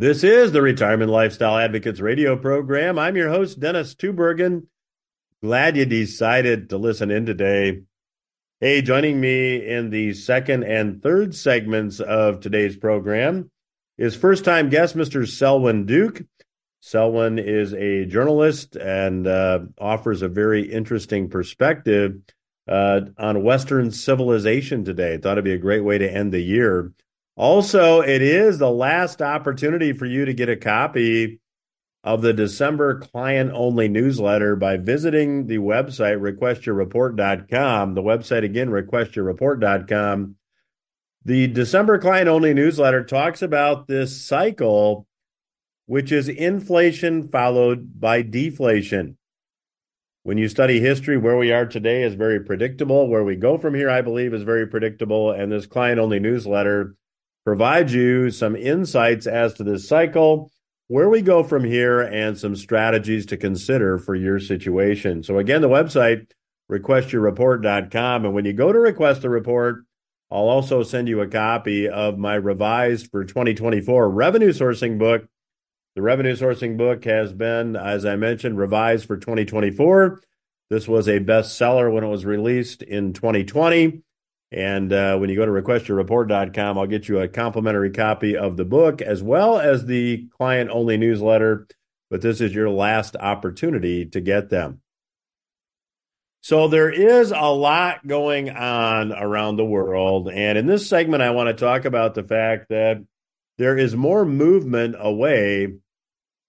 This is the Retirement Lifestyle Advocates radio program. I'm your host, Dennis Tubbergen. Glad you decided to listen in today. Hey, joining me in the second and third segments of today's program is first time guest, Mr. Selwyn Duke. Selwyn is a journalist and uh, offers a very interesting perspective uh, on Western civilization today. Thought it'd be a great way to end the year. Also, it is the last opportunity for you to get a copy of the December client only newsletter by visiting the website requestyourreport.com. The website again, requestyourreport.com. The December client only newsletter talks about this cycle, which is inflation followed by deflation. When you study history, where we are today is very predictable. Where we go from here, I believe, is very predictable. And this client only newsletter provide you some insights as to this cycle, where we go from here, and some strategies to consider for your situation. So, again, the website, requestyourreport.com. And when you go to request a report, I'll also send you a copy of my revised for 2024 revenue sourcing book. The revenue sourcing book has been, as I mentioned, revised for 2024. This was a bestseller when it was released in 2020. And uh, when you go to requestyourreport.com, I'll get you a complimentary copy of the book as well as the client only newsletter. But this is your last opportunity to get them. So there is a lot going on around the world. And in this segment, I want to talk about the fact that there is more movement away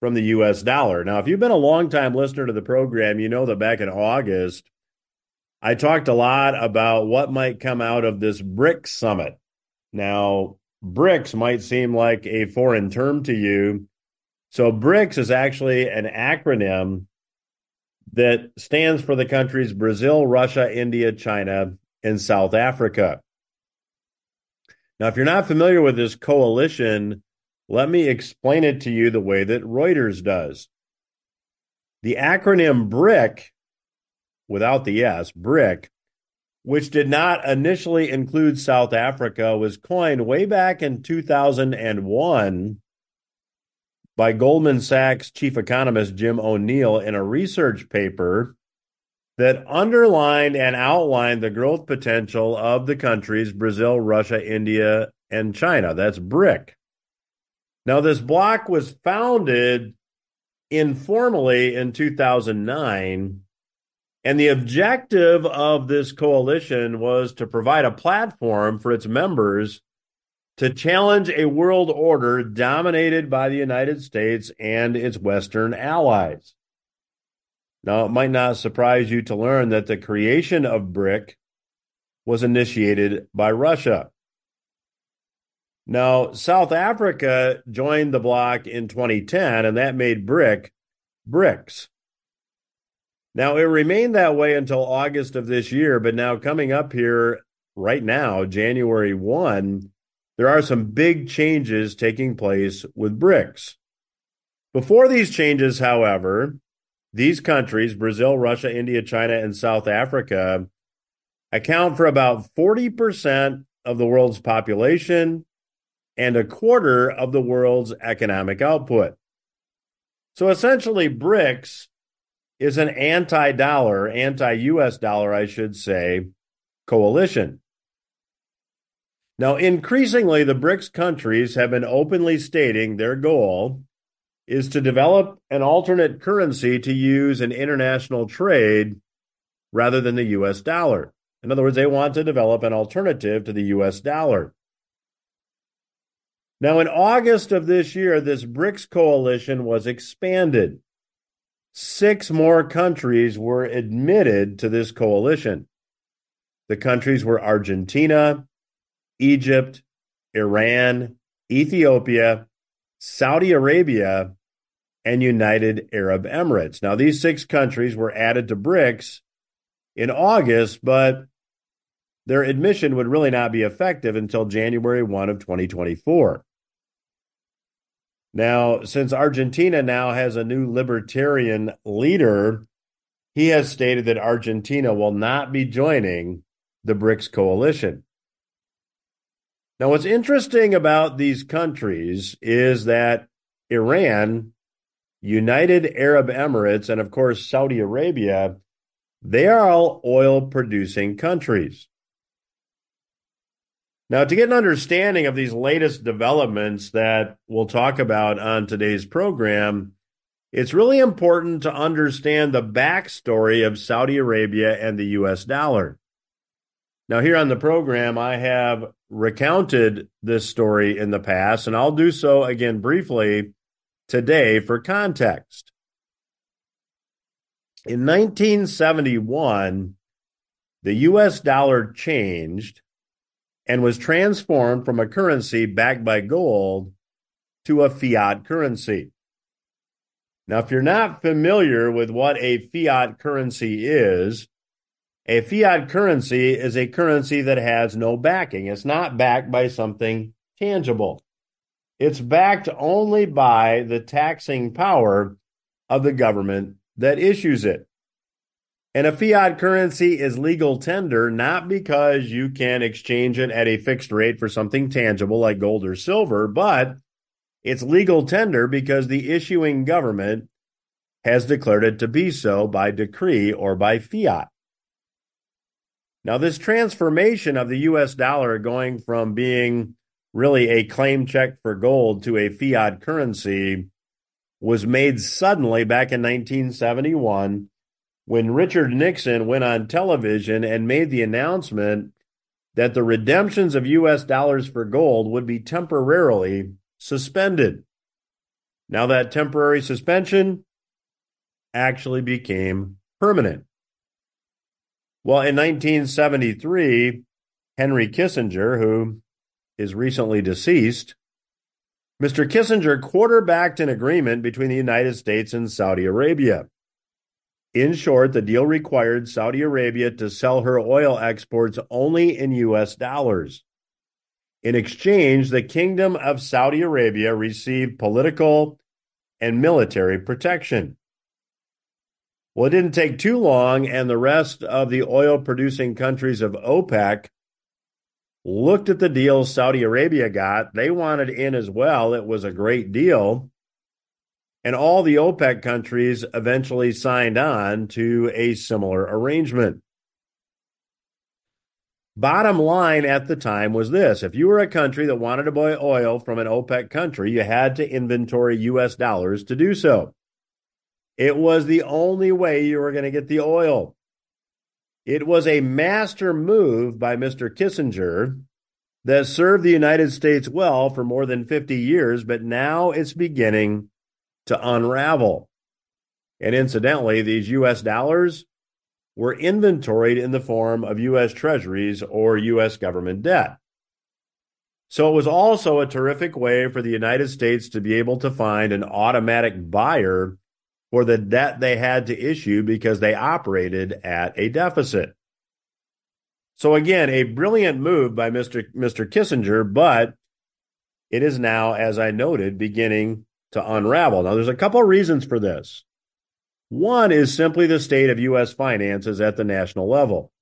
from the US dollar. Now, if you've been a long time listener to the program, you know that back in August, I talked a lot about what might come out of this BRICS summit. Now, BRICS might seem like a foreign term to you. So, BRICS is actually an acronym that stands for the countries Brazil, Russia, India, China, and South Africa. Now, if you're not familiar with this coalition, let me explain it to you the way that Reuters does. The acronym BRIC without the S, BRIC, which did not initially include South Africa, was coined way back in 2001 by Goldman Sachs chief economist Jim O'Neill in a research paper that underlined and outlined the growth potential of the countries Brazil, Russia, India, and China. That's BRIC. Now, this bloc was founded informally in 2009 and the objective of this coalition was to provide a platform for its members to challenge a world order dominated by the United States and its Western allies. Now, it might not surprise you to learn that the creation of BRIC was initiated by Russia. Now, South Africa joined the bloc in 2010, and that made BRIC BRICS. Now, it remained that way until August of this year, but now coming up here right now, January 1, there are some big changes taking place with BRICS. Before these changes, however, these countries, Brazil, Russia, India, China, and South Africa, account for about 40% of the world's population and a quarter of the world's economic output. So essentially, BRICS is an anti dollar, anti US dollar, I should say, coalition. Now, increasingly, the BRICS countries have been openly stating their goal is to develop an alternate currency to use in international trade rather than the US dollar. In other words, they want to develop an alternative to the US dollar. Now, in August of this year, this BRICS coalition was expanded six more countries were admitted to this coalition. The countries were Argentina, Egypt, Iran, Ethiopia, Saudi Arabia, and United Arab Emirates. Now, these six countries were added to BRICS in August, but their admission would really not be effective until January 1 of 2024. Now, since Argentina now has a new libertarian leader, he has stated that Argentina will not be joining the BRICS coalition. Now, what's interesting about these countries is that Iran, United Arab Emirates, and of course, Saudi Arabia, they are all oil producing countries. Now, to get an understanding of these latest developments that we'll talk about on today's program, it's really important to understand the backstory of Saudi Arabia and the US dollar. Now, here on the program, I have recounted this story in the past, and I'll do so again briefly today for context. In 1971, the US dollar changed and was transformed from a currency backed by gold to a fiat currency. Now, if you're not familiar with what a fiat currency is, a fiat currency is a currency that has no backing. It's not backed by something tangible. It's backed only by the taxing power of the government that issues it. And a fiat currency is legal tender not because you can exchange it at a fixed rate for something tangible like gold or silver, but it's legal tender because the issuing government has declared it to be so by decree or by fiat. Now, this transformation of the US dollar going from being really a claim check for gold to a fiat currency was made suddenly back in 1971 when Richard Nixon went on television and made the announcement that the redemptions of US dollars for gold would be temporarily suspended. Now, that temporary suspension actually became permanent. Well, in 1973, Henry Kissinger, who is recently deceased, Mr. Kissinger quarterbacked an agreement between the United States and Saudi Arabia. In short, the deal required Saudi Arabia to sell her oil exports only in U.S. dollars. In exchange, the Kingdom of Saudi Arabia received political and military protection. Well, it didn't take too long, and the rest of the oil producing countries of OPEC looked at the deal Saudi Arabia got. They wanted in as well. It was a great deal. And all the OPEC countries eventually signed on to a similar arrangement. Bottom line at the time was this if you were a country that wanted to buy oil from an OPEC country, you had to inventory US dollars to do so. It was the only way you were going to get the oil. It was a master move by Mr. Kissinger that served the United States well for more than 50 years, but now it's beginning to unravel. And incidentally, these US dollars were inventoried in the form of US treasuries or US government debt. So it was also a terrific way for the United States to be able to find an automatic buyer for the debt they had to issue because they operated at a deficit. So again, a brilliant move by Mr. Mr. Kissinger, but it is now, as I noted, beginning to unravel. Now, there's a couple of reasons for this. One is simply the state of U.S. finances at the national level.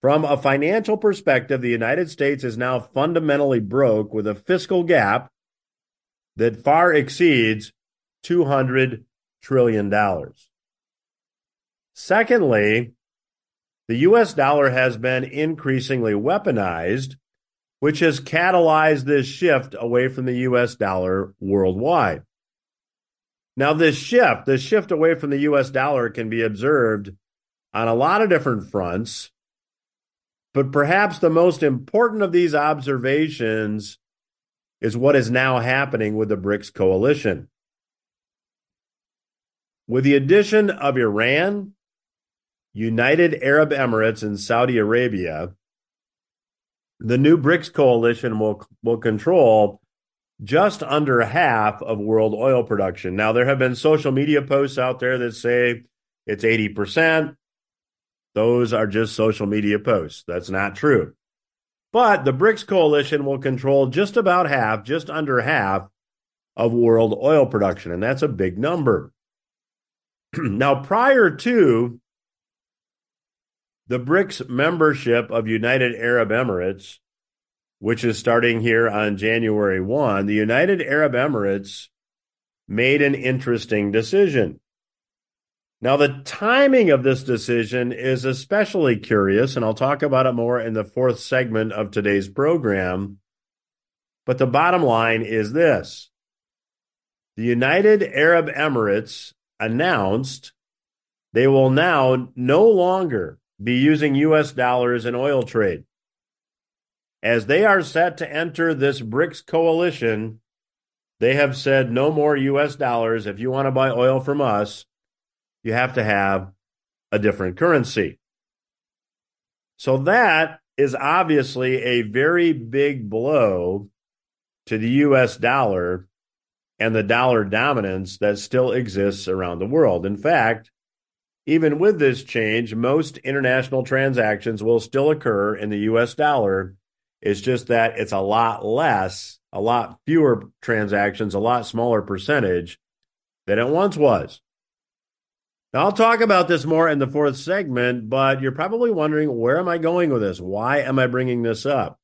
From a financial perspective, the United States is now fundamentally broke with a fiscal gap that far exceeds $200 trillion. Secondly, the US dollar has been increasingly weaponized which has catalyzed this shift away from the US dollar worldwide. Now, this shift, this shift away from the US dollar can be observed on a lot of different fronts, but perhaps the most important of these observations is what is now happening with the BRICS coalition. With the addition of Iran, United Arab Emirates, and Saudi Arabia, the new BRICS coalition will will control just under half of world oil production. Now there have been social media posts out there that say it's 80%. Those are just social media posts. That's not true. But the BRICS coalition will control just about half, just under half of world oil production and that's a big number. now prior to the BRICS membership of United Arab Emirates, which is starting here on January 1, the United Arab Emirates made an interesting decision. Now, the timing of this decision is especially curious, and I'll talk about it more in the fourth segment of today's program. But the bottom line is this the United Arab Emirates announced they will now no longer be using U.S. dollars in oil trade. As they are set to enter this BRICS coalition, they have said no more US dollars. If you want to buy oil from us, you have to have a different currency. So that is obviously a very big blow to the US dollar and the dollar dominance that still exists around the world. In fact, even with this change, most international transactions will still occur in the US dollar. It's just that it's a lot less a lot fewer transactions, a lot smaller percentage than it once was. Now, I'll talk about this more in the fourth segment, but you're probably wondering where am I going with this? Why am I bringing this up?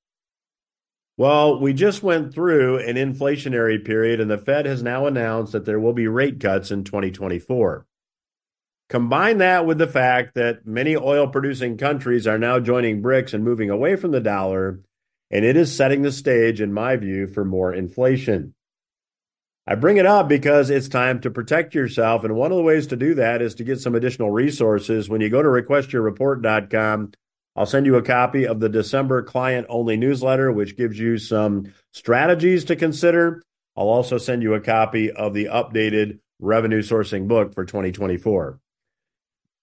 Well, we just went through an inflationary period, and the Fed has now announced that there will be rate cuts in 2024. Combine that with the fact that many oil producing countries are now joining BRICS and moving away from the dollar, and it is setting the stage, in my view, for more inflation. I bring it up because it's time to protect yourself. And one of the ways to do that is to get some additional resources. When you go to requestyourreport.com, I'll send you a copy of the December client only newsletter, which gives you some strategies to consider. I'll also send you a copy of the updated revenue sourcing book for 2024.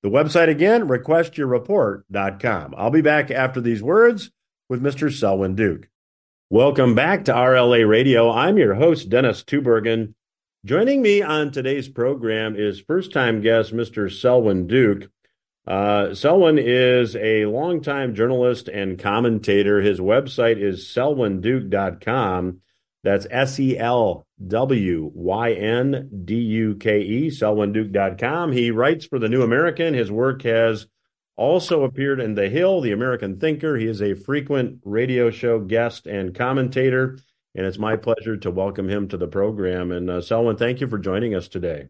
The website again, requestyourreport.com. I'll be back after these words with Mr. Selwyn Duke. Welcome back to RLA Radio. I'm your host, Dennis Tubbergen. Joining me on today's program is first time guest, Mr. Selwyn Duke. Uh, Selwyn is a longtime journalist and commentator. His website is selwynduke.com. That's S E L W Y N D U K E, selwynduke.com. He writes for The New American. His work has also appeared in The Hill, The American Thinker. He is a frequent radio show guest and commentator, and it's my pleasure to welcome him to the program. And uh, Selwyn, thank you for joining us today.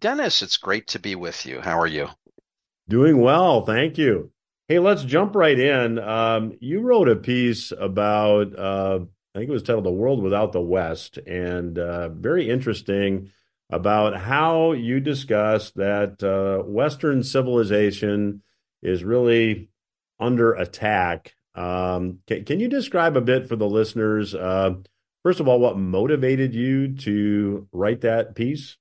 Dennis, it's great to be with you. How are you? Doing well, thank you. Hey, let's jump right in. Um, you wrote a piece about, uh, I think it was titled "The World Without the West," and uh, very interesting about how you discuss that uh, Western civilization is really under attack. Um, can, can, you describe a bit for the listeners? Uh, first of all, what motivated you to write that piece?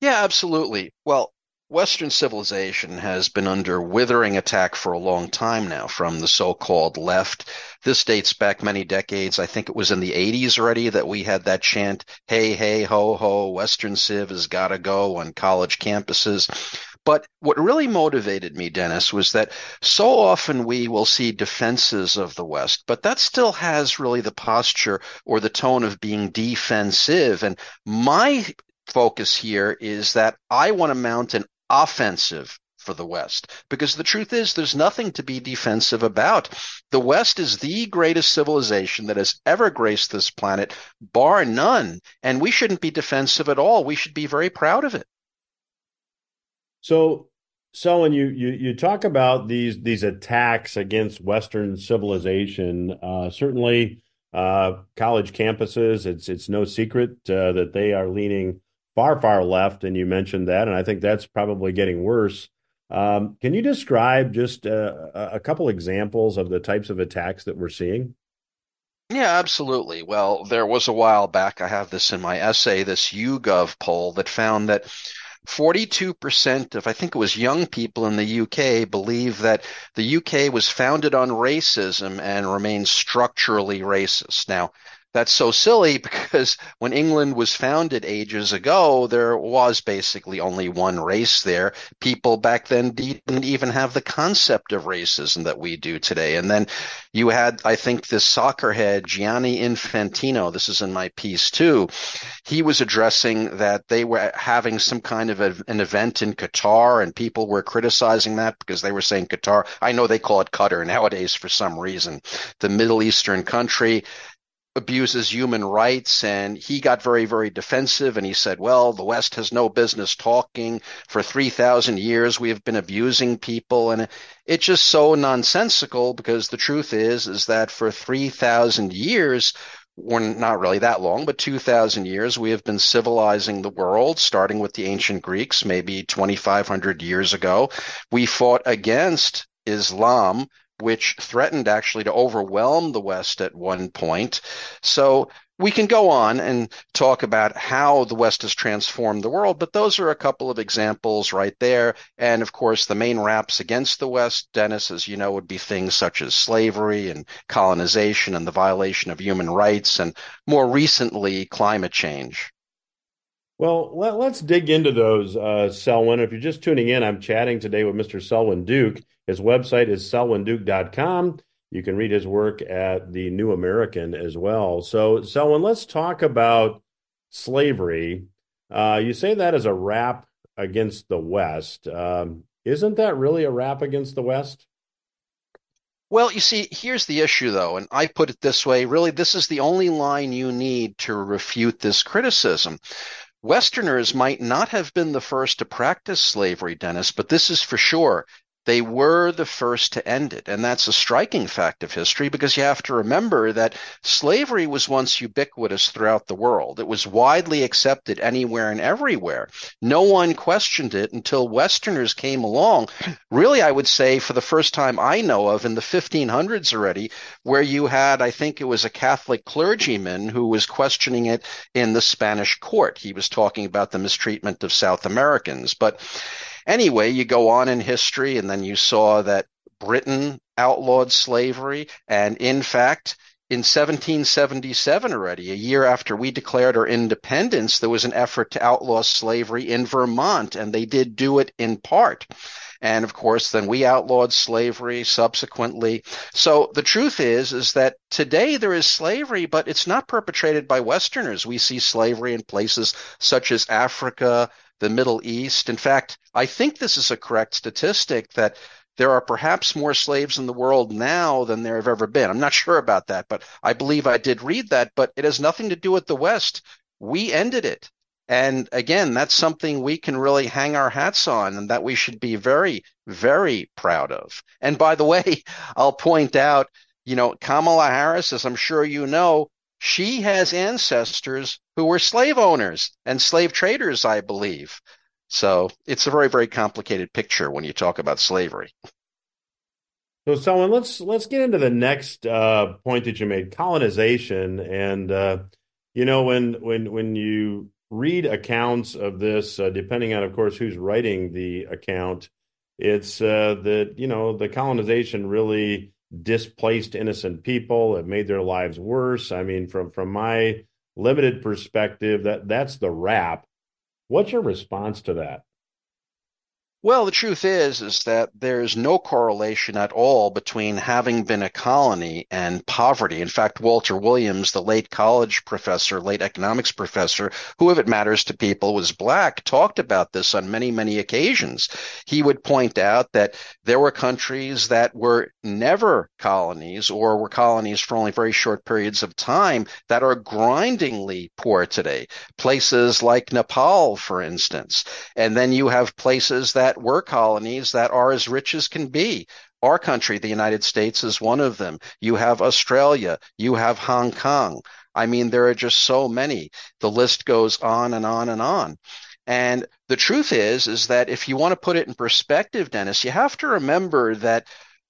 Yeah, absolutely. Well, Western civilization has been under withering attack for a long time now from the so-called left. This dates back many decades. I think it was in the 80s already that we had that chant, hey, hey, ho, ho, Western civ has got to go on college campuses. But what really motivated me, Dennis, was that so often we will see defenses of the West, but that still has really the posture or the tone of being defensive. And my focus here is that I want to mount an offensive for the West. Because the truth is, there's nothing to be defensive about. The West is the greatest civilization that has ever graced this planet, bar none. And we shouldn't be defensive at all. We should be very proud of it. So, when you you you talk about these these attacks against Western civilization, uh, certainly uh, college campuses, it's it's no secret uh, that they are leaning far, far left, and you mentioned that, and I think that's probably getting worse. Um, can you describe just uh, a couple examples of the types of attacks that we're seeing? Yeah, absolutely. Well, there was a while back, I have this in my essay, this YouGov poll that found that 42% of, I think it was young people in the UK, believe that the UK was founded on racism and remains structurally racist. Now, that's so silly because when England was founded ages ago, there was basically only one race there. People back then didn't even have the concept of racism that we do today. And then you had, I think, this soccer head, Gianni Infantino. This is in my piece too. He was addressing that they were having some kind of a, an event in Qatar and people were criticizing that because they were saying Qatar. I know they call it Qatar nowadays for some reason. The Middle Eastern country abuses human rights and he got very very defensive and he said well the west has no business talking for 3000 years we have been abusing people and it's just so nonsensical because the truth is is that for 3000 years we're not really that long, but 2,000 years, we have been civilizing the world, starting with the ancient Greeks, maybe 2,500 years ago. We fought against Islam, which threatened actually to overwhelm the West at one point. So we can go on and talk about how the West has transformed the world, but those are a couple of examples right there. And of course, the main raps against the West, Dennis, as you know, would be things such as slavery and colonization and the violation of human rights, and more recently, climate change. Well, let, us dig into those, uh, Selwyn. If you're just tuning in, I'm chatting today with Mr. Selwyn Duke. His website is selwynduke.com. You can read his work at the New American as well. So, Selwyn, let's talk about slavery. Uh, you say that as a rap against the West. Um, isn't that really a rap against the West? Well, you see, here's the issue, though, and I put it this way really, this is the only line you need to refute this criticism. Westerners might not have been the first to practice slavery, Dennis, but this is for sure. They were the first to end it. And that's a striking fact of history because you have to remember that slavery was once ubiquitous throughout the world. It was widely accepted anywhere and everywhere. No one questioned it until Westerners came along. Really, I would say for the first time I know of in the 1500s already, where you had, I think it was a Catholic clergyman who was questioning it in the Spanish court. He was talking about the mistreatment of South Americans. But Anyway, you go on in history, and then you saw that Britain outlawed slavery. And in fact, in 1777 already, a year after we declared our independence, there was an effort to outlaw slavery in Vermont, and they did do it in part. And of course, then we outlawed slavery subsequently. So the truth is, is that today there is slavery, but it's not perpetrated by Westerners. We see slavery in places such as Africa, the Middle East. In fact, I think this is a correct statistic that there are perhaps more slaves in the world now than there have ever been. I'm not sure about that, but I believe I did read that, but it has nothing to do with the West. We ended it. And again, that's something we can really hang our hats on and that we should be very, very proud of. And by the way, I'll point out, you know, Kamala Harris, as I'm sure you know, she has ancestors who were slave owners and slave traders, I believe. So it's a very, very complicated picture when you talk about slavery. So, Selwyn, let's let's get into the next uh, point that you made: colonization. And uh, you know, when when when you read accounts of this, uh, depending on, of course, who's writing the account, it's uh, that you know the colonization really displaced innocent people. It made their lives worse. I mean, from from my limited perspective, that that's the rap. What's your response to that? Well, the truth is, is that there's no correlation at all between having been a colony and poverty. In fact, Walter Williams, the late college professor, late economics professor, who, if it matters to people, was black, talked about this on many, many occasions. He would point out that there were countries that were never colonies or were colonies for only very short periods of time that are grindingly poor today. Places like Nepal, for instance. And then you have places that that were colonies that are as rich as can be. Our country, the United States, is one of them. You have Australia, you have Hong Kong. I mean, there are just so many. The list goes on and on and on. And the truth is, is that if you want to put it in perspective, Dennis, you have to remember that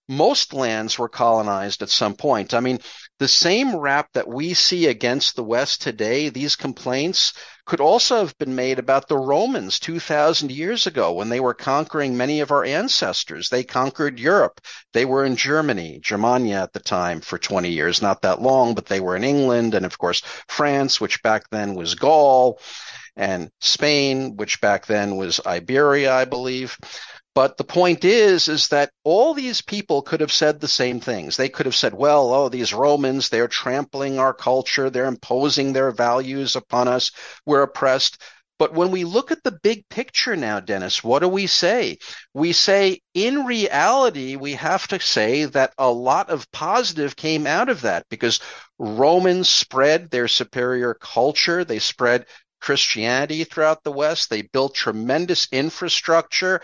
most lands were colonized at some point. I mean, the same rap that we see against the West today, these complaints could also have been made about the Romans 2,000 years ago when they were conquering many of our ancestors. They conquered Europe. They were in Germany, Germania at the time for 20 years, not that long, but they were in England and, of course, France, which back then was Gaul, and Spain, which back then was Iberia, I believe. But the point is, is that all these people could have said the same things. They could have said, well, oh, these Romans, they're trampling our culture. They're imposing their values upon us. We're oppressed. But when we look at the big picture now, Dennis, what do we say? We say, in reality, we have to say that a lot of positive came out of that because Romans spread their superior culture. They spread Christianity throughout the West. They built tremendous infrastructure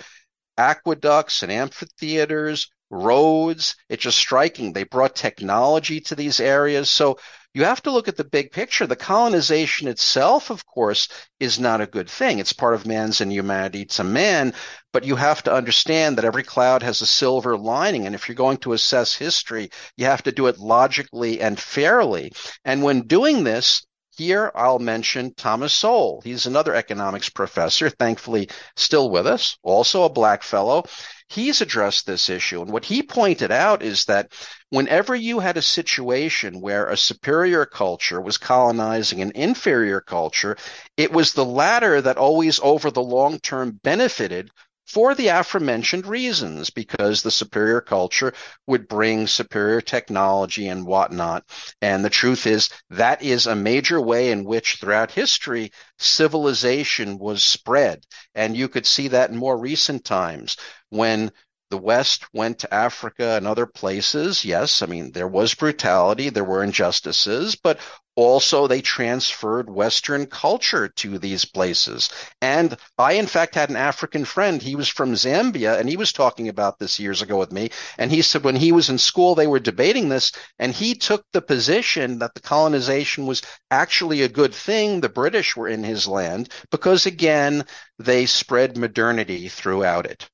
aqueducts and amphitheaters, roads. It's just striking. They brought technology to these areas. So you have to look at the big picture. The colonization itself, of course, is not a good thing. It's part of man's inhumanity to man, but you have to understand that every cloud has a silver lining. And if you're going to assess history, you have to do it logically and fairly. And when doing this, here, I'll mention Thomas Sowell. He's another economics professor, thankfully still with us, also a black fellow. He's addressed this issue. And what he pointed out is that whenever you had a situation where a superior culture was colonizing an inferior culture, it was the latter that always over the long term benefited for the aforementioned reasons, because the superior culture would bring superior technology and whatnot. And the truth is, that is a major way in which throughout history, civilization was spread. And you could see that in more recent times when the West went to Africa and other places. Yes, I mean, there was brutality, there were injustices, but also they transferred Western culture to these places. And I, in fact, had an African friend. He was from Zambia and he was talking about this years ago with me. And he said when he was in school, they were debating this and he took the position that the colonization was actually a good thing. The British were in his land because again, they spread modernity throughout it.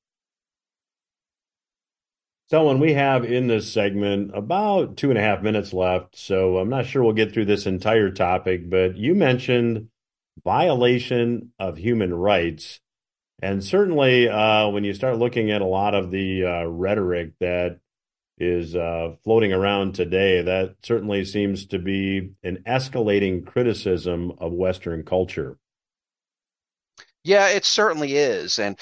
Selwyn, we have in this segment about two and a half minutes left, so I'm not sure we'll get through this entire topic, but you mentioned violation of human rights. And certainly, uh, when you start looking at a lot of the uh, rhetoric that is uh, floating around today, that certainly seems to be an escalating criticism of Western culture. Yeah, it certainly is. And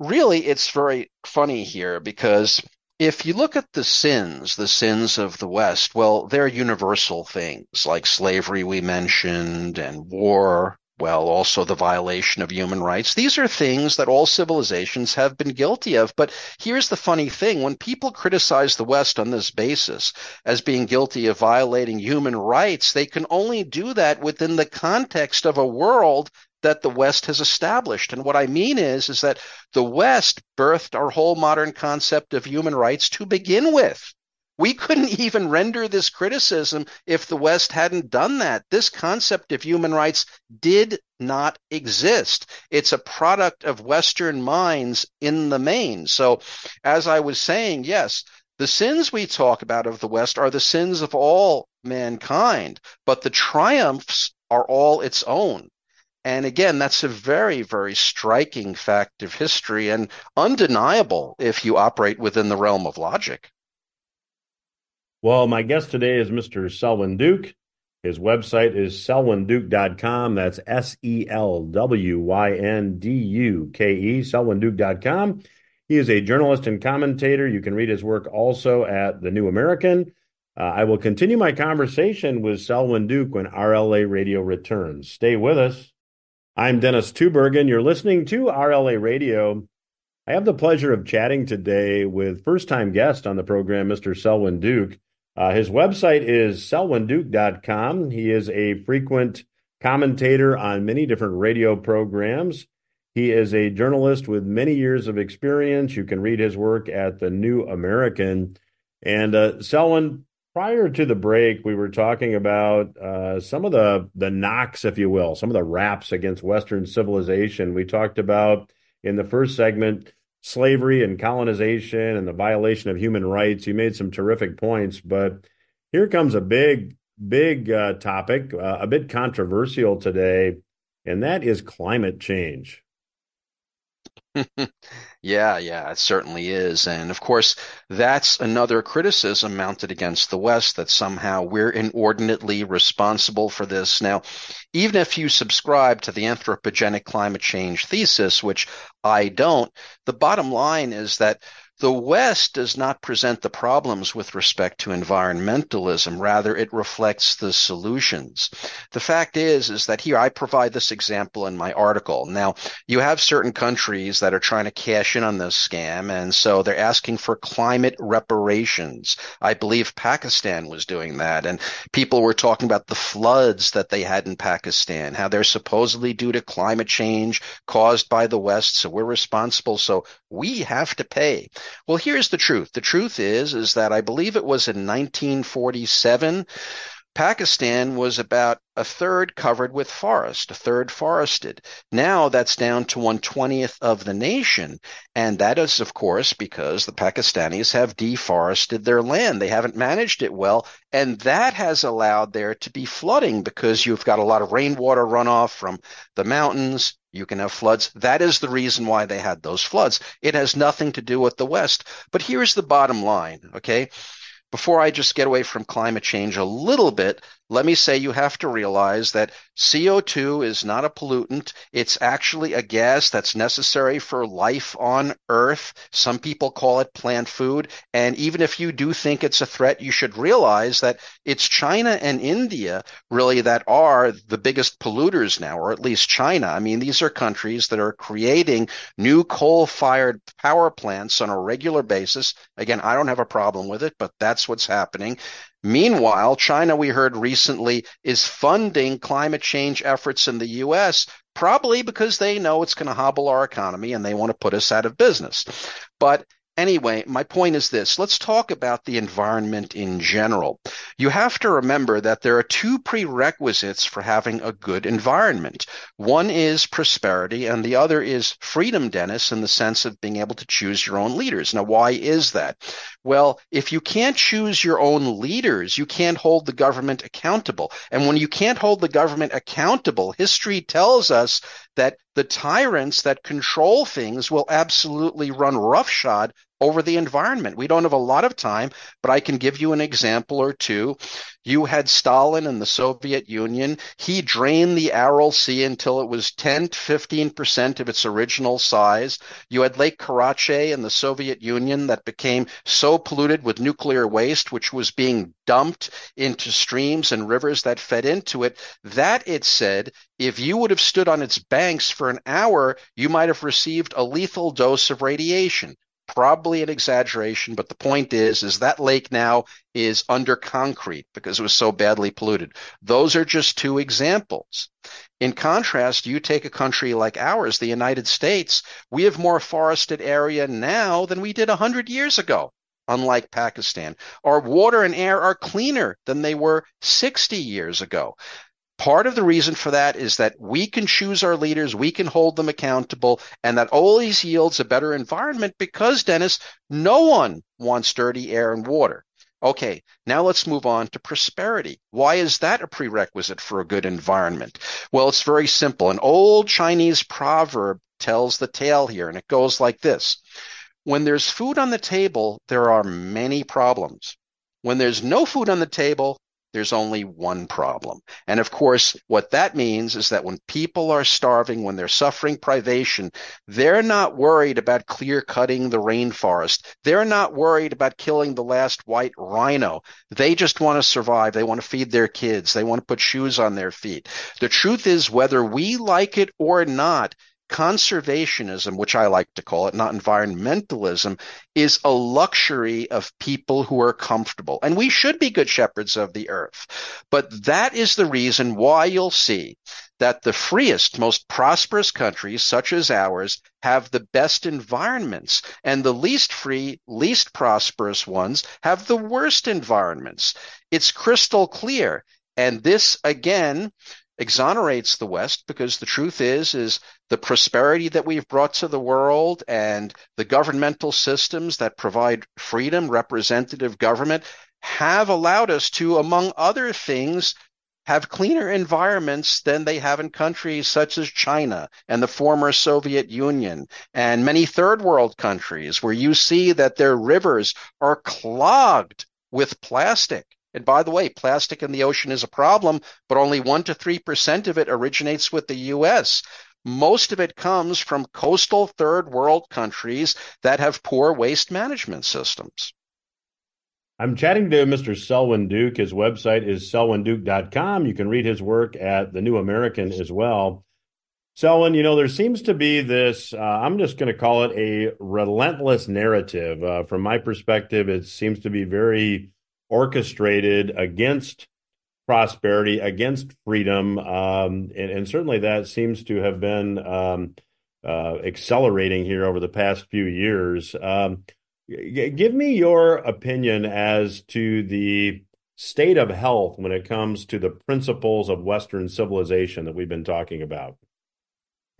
really, it's very funny here because if you look at the sins, the sins of the West, well, they're universal things like slavery we mentioned and war, well, also the violation of human rights. These are things that all civilizations have been guilty of. But here's the funny thing. When people criticize the West on this basis as being guilty of violating human rights, they can only do that within the context of a world that the West has established. And what I mean is, is that the West birthed our whole modern concept of human rights to begin with. We couldn't even render this criticism if the West hadn't done that. This concept of human rights did not exist. It's a product of Western minds in the main. So, as I was saying, yes, the sins we talk about of the West are the sins of all mankind, but the triumphs are all its own. And again, that's a very, very striking fact of history and undeniable if you operate within the realm of logic. Well, my guest today is Mr. Selwyn Duke. His website is selwynduke.com. That's S E L W Y N D U K E, selwynduke.com. He is a journalist and commentator. You can read his work also at The New American. Uh, I will continue my conversation with Selwyn Duke when RLA Radio returns. Stay with us. I'm Dennis Tubbergen. You're listening to RLA Radio. I have the pleasure of chatting today with first time guest on the program, Mr. Selwyn Duke. Uh, his website is selwynduke.com. He is a frequent commentator on many different radio programs. He is a journalist with many years of experience. You can read his work at the New American. And uh, Selwyn, prior to the break, we were talking about uh, some of the the knocks, if you will, some of the raps against Western civilization. We talked about in the first segment slavery and colonization and the violation of human rights. You made some terrific points, but here comes a big, big uh, topic, uh, a bit controversial today, and that is climate change. Yeah, yeah, it certainly is. And of course, that's another criticism mounted against the West that somehow we're inordinately responsible for this. Now, even if you subscribe to the anthropogenic climate change thesis, which I don't, the bottom line is that the West does not present the problems with respect to environmentalism. Rather, it reflects the solutions. The fact is, is that here I provide this example in my article. Now, you have certain countries that are trying to cash in on this scam, and so they're asking for climate reparations. I believe Pakistan was doing that, and people were talking about the floods that they had in Pakistan, how they're supposedly due to climate change caused by the West, so we're responsible, so we have to pay. Well, here's the truth. The truth is, is that I believe it was in 1947, Pakistan was about a third covered with forest, a third forested. Now that's down to one twentieth of the nation. And that is, of course, because the Pakistanis have deforested their land. They haven't managed it well. And that has allowed there to be flooding because you've got a lot of rainwater runoff from the mountains. You can have floods. That is the reason why they had those floods. It has nothing to do with the West. But here's the bottom line, okay? Before I just get away from climate change a little bit, let me say you have to realize that CO2 is not a pollutant. It's actually a gas that's necessary for life on Earth. Some people call it plant food. And even if you do think it's a threat, you should realize that it's China and India really that are the biggest polluters now, or at least China. I mean, these are countries that are creating new coal fired power plants on a regular basis. Again, I don't have a problem with it, but that's what's happening. Meanwhile, China, we heard recently, is funding climate change efforts in the U.S., probably because they know it's going to hobble our economy and they want to put us out of business. But Anyway, my point is this. Let's talk about the environment in general. You have to remember that there are two prerequisites for having a good environment. One is prosperity and the other is freedom, Dennis, in the sense of being able to choose your own leaders. Now, why is that? Well, if you can't choose your own leaders, you can't hold the government accountable. And when you can't hold the government accountable, history tells us that the tyrants that control things will absolutely run roughshod over the environment. We don't have a lot of time, but I can give you an example or two. You had Stalin in the Soviet Union. He drained the Aral Sea until it was 10 to 15% of its original size. You had Lake Karachay in the Soviet Union that became so polluted with nuclear waste, which was being dumped into streams and rivers that fed into it. That, it said, if you would have stood on its banks for an hour, you might have received a lethal dose of radiation probably an exaggeration, but the point is, is that lake now is under concrete because it was so badly polluted. Those are just two examples. In contrast, you take a country like ours, the United States, we have more forested area now than we did 100 years ago. Unlike Pakistan, our water and air are cleaner than they were 60 years ago. Part of the reason for that is that we can choose our leaders, we can hold them accountable, and that always yields a better environment because, Dennis, no one wants dirty air and water. Okay, now let's move on to prosperity. Why is that a prerequisite for a good environment? Well, it's very simple. An old Chinese proverb tells the tale here, and it goes like this When there's food on the table, there are many problems. When there's no food on the table, there's only one problem. And of course, what that means is that when people are starving, when they're suffering privation, they're not worried about clear cutting the rainforest. They're not worried about killing the last white rhino. They just want to survive. They want to feed their kids. They want to put shoes on their feet. The truth is, whether we like it or not, conservationism, which I like to call it, not environmentalism, is a luxury of people who are comfortable. And we should be good shepherds of the earth. But that is the reason why you'll see that the freest, most prosperous countries, such as ours, have the best environments, and the least free, least prosperous ones have the worst environments. It's crystal clear. And this, again, exonerates the West because the truth is, is the prosperity that we've brought to the world and the governmental systems that provide freedom, representative government have allowed us to, among other things, have cleaner environments than they have in countries such as China and the former Soviet Union and many third world countries where you see that their rivers are clogged with plastic. And by the way, plastic in the ocean is a problem, but only 1 to 3% of it originates with the US. Most of it comes from coastal third world countries that have poor waste management systems. I'm chatting to Mr. Selwyn Duke. His website is selwynduke.com. You can read his work at The New American as well. Selwyn, you know, there seems to be this, uh, I'm just going to call it a relentless narrative. Uh, from my perspective, it seems to be very orchestrated against prosperity, against freedom. Um, and, and, certainly that seems to have been um, uh, accelerating here over the past few years. Um, Give me your opinion as to the state of health when it comes to the principles of Western civilization that we've been talking about.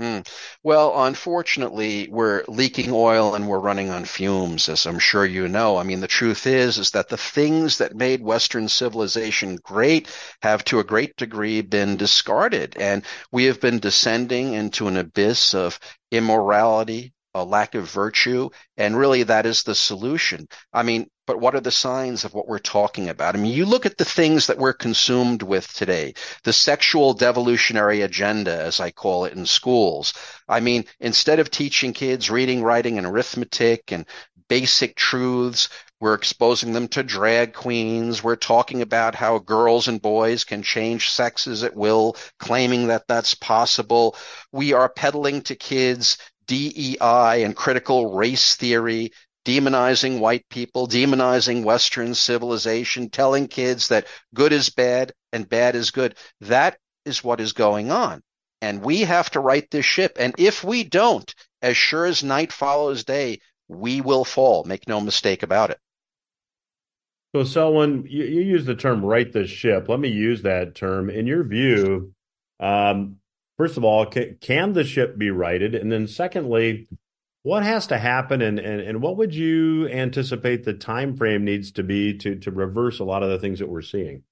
Hmm. Well, unfortunately, we're leaking oil and we're running on fumes, as I'm sure you know. I mean, the truth is, is that the things that made Western civilization great have to a great degree been discarded. And we have been descending into an abyss of immorality, a lack of virtue, and really that is the solution. I mean, but what are the signs of what we're talking about? I mean, you look at the things that we're consumed with today, the sexual devolutionary agenda, as I call it in schools. I mean, instead of teaching kids reading, writing, and arithmetic and basic truths, we're exposing them to drag queens. We're talking about how girls and boys can change sexes at will, claiming that that's possible. We are peddling to kids DEI and critical race theory, demonizing white people, demonizing Western civilization, telling kids that good is bad and bad is good. That is what is going on. And we have to right this ship. And if we don't, as sure as night follows day, we will fall. Make no mistake about it. So, Selwyn, you, you use the term right this ship. Let me use that term. In your view, um, first of all, can, can the ship be righted? And then secondly, what has to happen and, and, and what would you anticipate the time frame needs to be to, to reverse a lot of the things that we're seeing?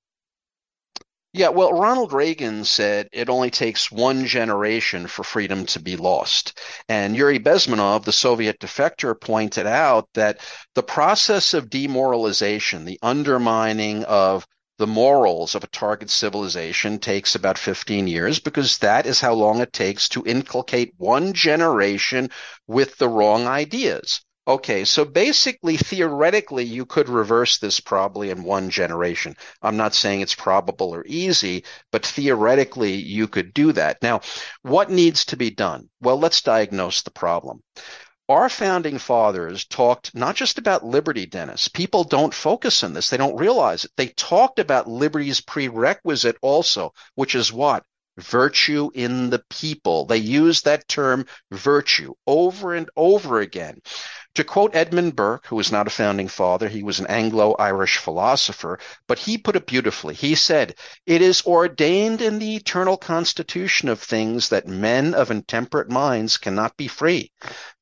Yeah, well, Ronald Reagan said it only takes one generation for freedom to be lost. And Yuri Bezmenov, the Soviet defector, pointed out that the process of demoralization, the undermining of the morals of a target civilization takes about 15 years because that is how long it takes to inculcate one generation with the wrong ideas. Okay, so basically, theoretically, you could reverse this probably in one generation. I'm not saying it's probable or easy, but theoretically, you could do that. Now, what needs to be done? Well, let's diagnose the problem our founding fathers talked not just about liberty, Dennis. People don't focus on this. They don't realize it. They talked about liberty's prerequisite also, which is what? Virtue in the people. They used that term virtue over and over again. To quote Edmund Burke, who was not a founding father, he was an Anglo Irish philosopher, but he put it beautifully. He said, It is ordained in the eternal constitution of things that men of intemperate minds cannot be free.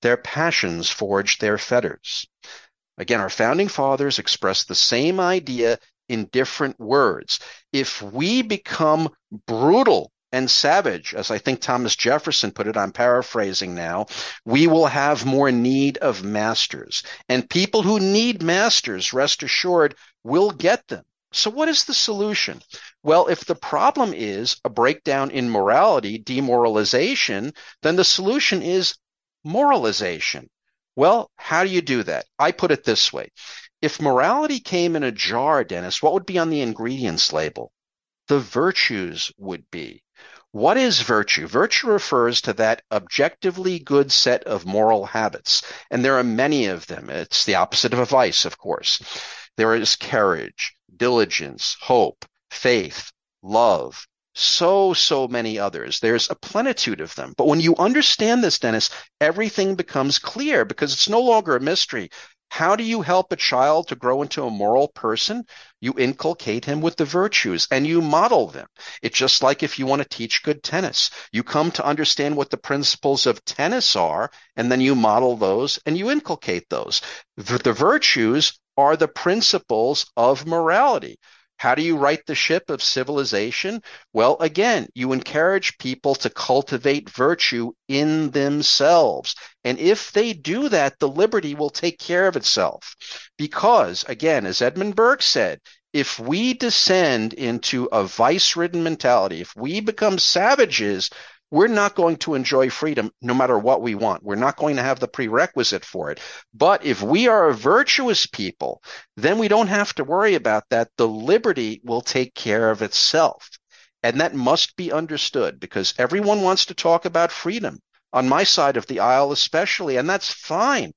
Their passions forge their fetters. Again, our founding fathers expressed the same idea in different words. If we become brutal and savage, as I think Thomas Jefferson put it, I'm paraphrasing now, we will have more need of masters. And people who need masters, rest assured, will get them. So, what is the solution? Well, if the problem is a breakdown in morality, demoralization, then the solution is moralization. Well, how do you do that? I put it this way. If morality came in a jar, Dennis, what would be on the ingredients label? The virtues would be. What is virtue? Virtue refers to that objectively good set of moral habits, and there are many of them. It's the opposite of a vice, of course. There is courage, diligence, hope, faith, love, so, so many others. There's a plenitude of them. But when you understand this, Dennis, everything becomes clear because it's no longer a mystery. How do you help a child to grow into a moral person? You inculcate him with the virtues and you model them. It's just like if you want to teach good tennis. You come to understand what the principles of tennis are, and then you model those and you inculcate those. The virtues are the principles of morality. How do you right the ship of civilization? Well, again, you encourage people to cultivate virtue in themselves. And if they do that, the liberty will take care of itself. Because, again, as Edmund Burke said, if we descend into a vice ridden mentality, if we become savages, we're not going to enjoy freedom no matter what we want. We're not going to have the prerequisite for it. But if we are a virtuous people, then we don't have to worry about that. The liberty will take care of itself. And that must be understood because everyone wants to talk about freedom on my side of the aisle, especially, and that's fine.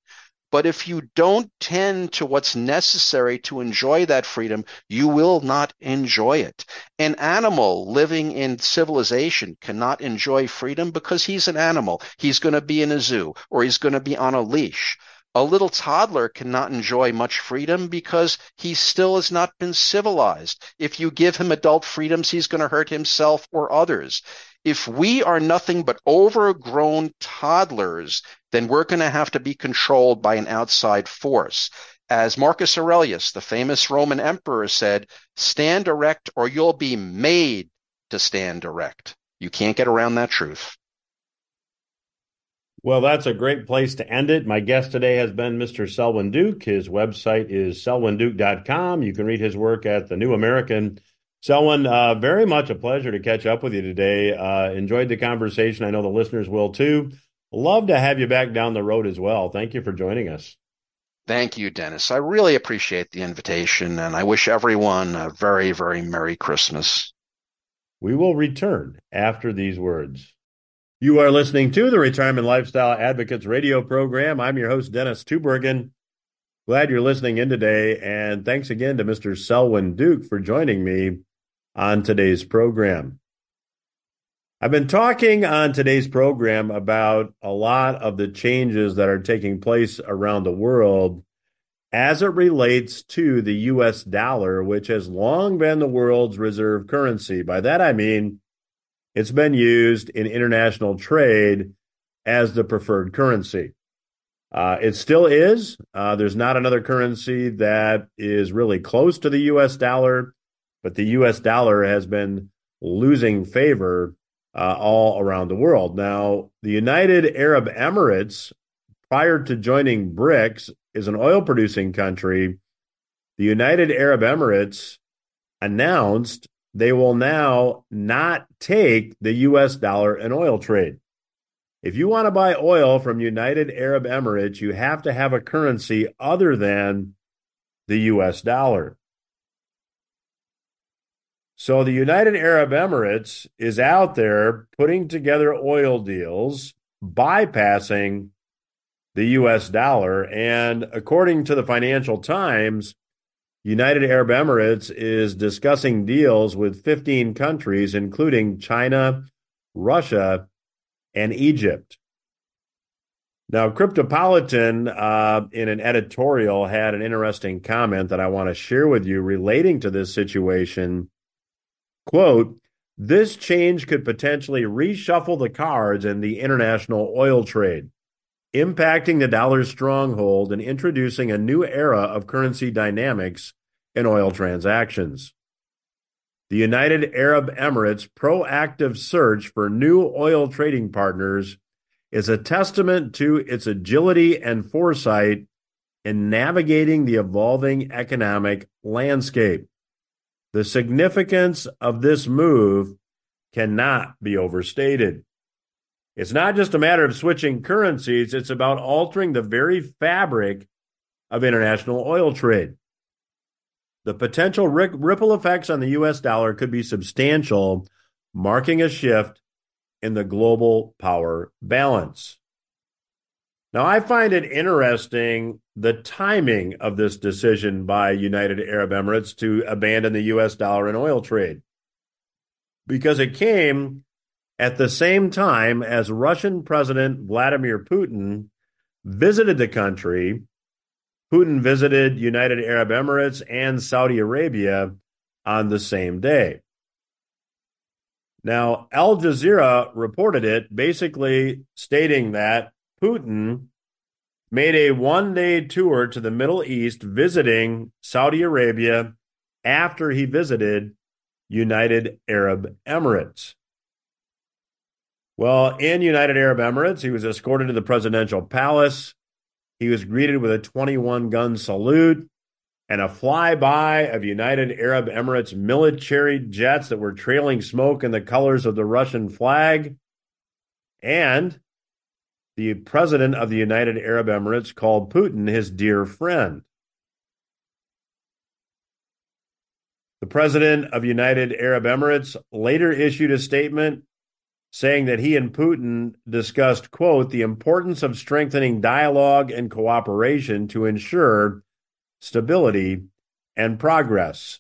But if you don't tend to what's necessary to enjoy that freedom, you will not enjoy it. An animal living in civilization cannot enjoy freedom because he's an animal. He's going to be in a zoo or he's going to be on a leash. A little toddler cannot enjoy much freedom because he still has not been civilized. If you give him adult freedoms, he's going to hurt himself or others if we are nothing but overgrown toddlers, then we're going to have to be controlled by an outside force. As Marcus Aurelius, the famous Roman emperor, said, stand erect or you'll be made to stand erect. You can't get around that truth. Well, that's a great place to end it. My guest today has been Mr. Selwyn Duke. His website is selwynduke.com. You can read his work at the New American Selwyn, uh, very much a pleasure to catch up with you today. Uh, enjoyed the conversation. I know the listeners will too. Love to have you back down the road as well. Thank you for joining us. Thank you, Dennis. I really appreciate the invitation, and I wish everyone a very, very Merry Christmas. We will return after these words. You are listening to the Retirement Lifestyle Advocates radio program. I'm your host, Dennis Tubbergen. Glad you're listening in today, and thanks again to Mr. Selwyn Duke for joining me on today's program. I've been talking on today's program about a lot of the changes that are taking place around the world as it relates to the US dollar, which has long been the world's reserve currency. By that I mean it's been used in international trade as the preferred currency. Uh, it still is. Uh, there's not another currency that is really close to the US dollar but the US dollar has been losing favor uh, all around the world. Now, the United Arab Emirates, prior to joining BRICS, is an oil producing country. The United Arab Emirates announced they will now not take the US dollar in oil trade. If you want to buy oil from United Arab Emirates, you have to have a currency other than the US dollar. So the United Arab Emirates is out there putting together oil deals, bypassing the US dollar. And according to the Financial Times, United Arab Emirates is discussing deals with 15 countries, including China, Russia, and Egypt. Now, Cryptopolitan, uh, in an editorial, had an interesting comment that I want to share with you relating to this situation Quote, this change could potentially reshuffle the cards in the international oil trade, impacting the dollar's stronghold and introducing a new era of currency dynamics in oil transactions. The United Arab Emirates' proactive search for new oil trading partners is a testament to its agility and foresight in navigating the evolving economic landscape. The significance of this move cannot be overstated. It's not just a matter of switching currencies, it's about altering the very fabric of international oil trade. The potential ripple effects on the US dollar could be substantial, marking a shift in the global power balance. Now, I find it interesting the timing of this decision by United Arab Emirates to abandon the US dollar in oil trade because it came at the same time as Russian President Vladimir Putin visited the country, Putin visited United Arab Emirates and Saudi Arabia on the same day. Now, Al Jazeera reported it, basically stating that Putin made a one day tour to the Middle East visiting Saudi Arabia after he visited United Arab Emirates. Well, in United Arab Emirates, he was escorted to the presidential palace. He was greeted with a 21 gun salute and a flyby of United Arab Emirates military jets that were trailing smoke in the colors of the Russian flag. And the president of the United Arab Emirates called Putin his dear friend. The president of United Arab Emirates later issued a statement saying that he and Putin discussed, quote, the importance of strengthening dialogue and cooperation to ensure stability and progress.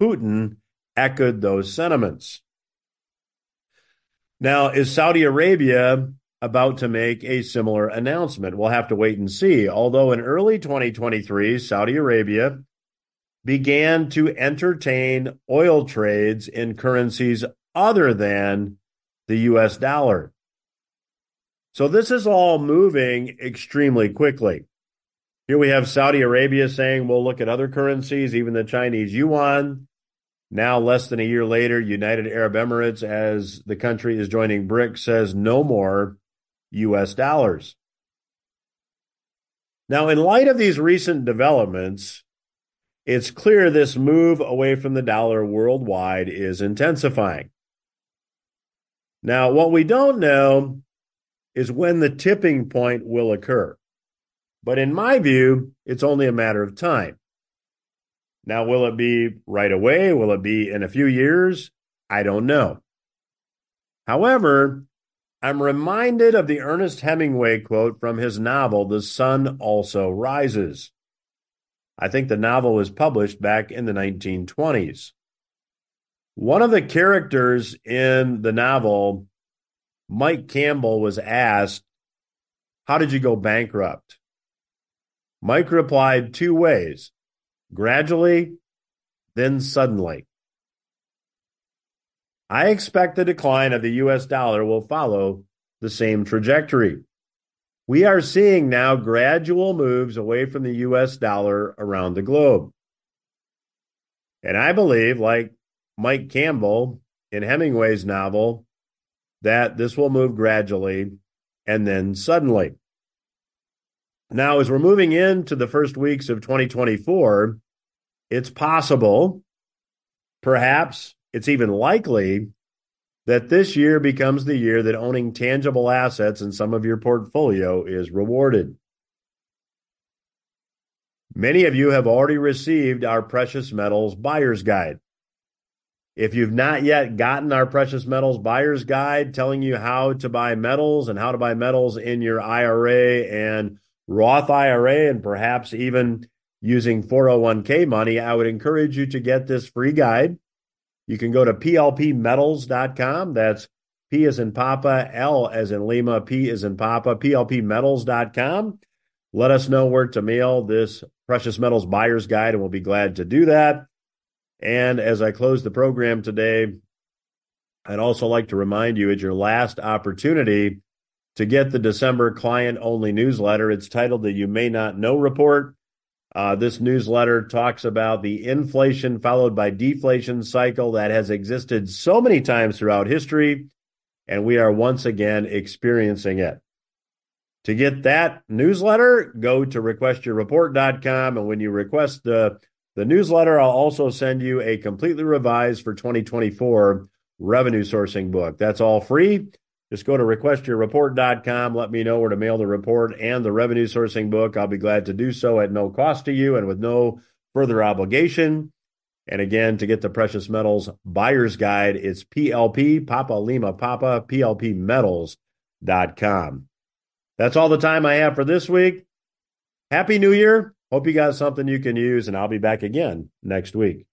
Putin echoed those sentiments. Now, is Saudi Arabia about to make a similar announcement? We'll have to wait and see. Although in early 2023, Saudi Arabia began to entertain oil trades in currencies other than the US dollar. So this is all moving extremely quickly. Here we have Saudi Arabia saying we'll look at other currencies, even the Chinese yuan. Now, less than a year later, United Arab Emirates, as the country is joining BRICS, says no more US dollars. Now, in light of these recent developments, it's clear this move away from the dollar worldwide is intensifying. Now, what we don't know is when the tipping point will occur. But in my view, it's only a matter of time. Now, will it be right away? Will it be in a few years? I don't know. However, I'm reminded of the Ernest Hemingway quote from his novel, The Sun Also Rises. I think the novel was published back in the 1920s. One of the characters in the novel, Mike Campbell, was asked, How did you go bankrupt? Mike replied two ways gradually, then suddenly. I expect the decline of the US dollar will follow the same trajectory. We are seeing now gradual moves away from the US dollar around the globe. And I believe, like Mike Campbell in Hemingway's novel, that this will move gradually and then suddenly. Now, as we're moving into the first weeks of 2024, it's possible, perhaps it's even likely, that this year becomes the year that owning tangible assets in some of your portfolio is rewarded. Many of you have already received our precious metals buyer's guide. If you've not yet gotten our precious metals buyer's guide telling you how to buy metals and how to buy metals in your IRA and Roth IRA and perhaps even using 401k money, I would encourage you to get this free guide. You can go to plpmetals.com. That's P as in Papa, L as in Lima, P as in Papa, plpmetals.com. Let us know where to mail this precious metals buyer's guide, and we'll be glad to do that. And as I close the program today, I'd also like to remind you it's your last opportunity to get the December client only newsletter. It's titled the You May Not Know Report. Uh, this newsletter talks about the inflation followed by deflation cycle that has existed so many times throughout history, and we are once again experiencing it. To get that newsletter, go to requestyourreport.com. And when you request the, the newsletter, I'll also send you a completely revised for 2024 revenue sourcing book. That's all free. Just go to requestyourreport.com. Let me know where to mail the report and the revenue sourcing book. I'll be glad to do so at no cost to you and with no further obligation. And again, to get the precious metals buyer's guide, it's PLP, Papa Lima Papa, PLPmetals.com. That's all the time I have for this week. Happy New Year. Hope you got something you can use, and I'll be back again next week.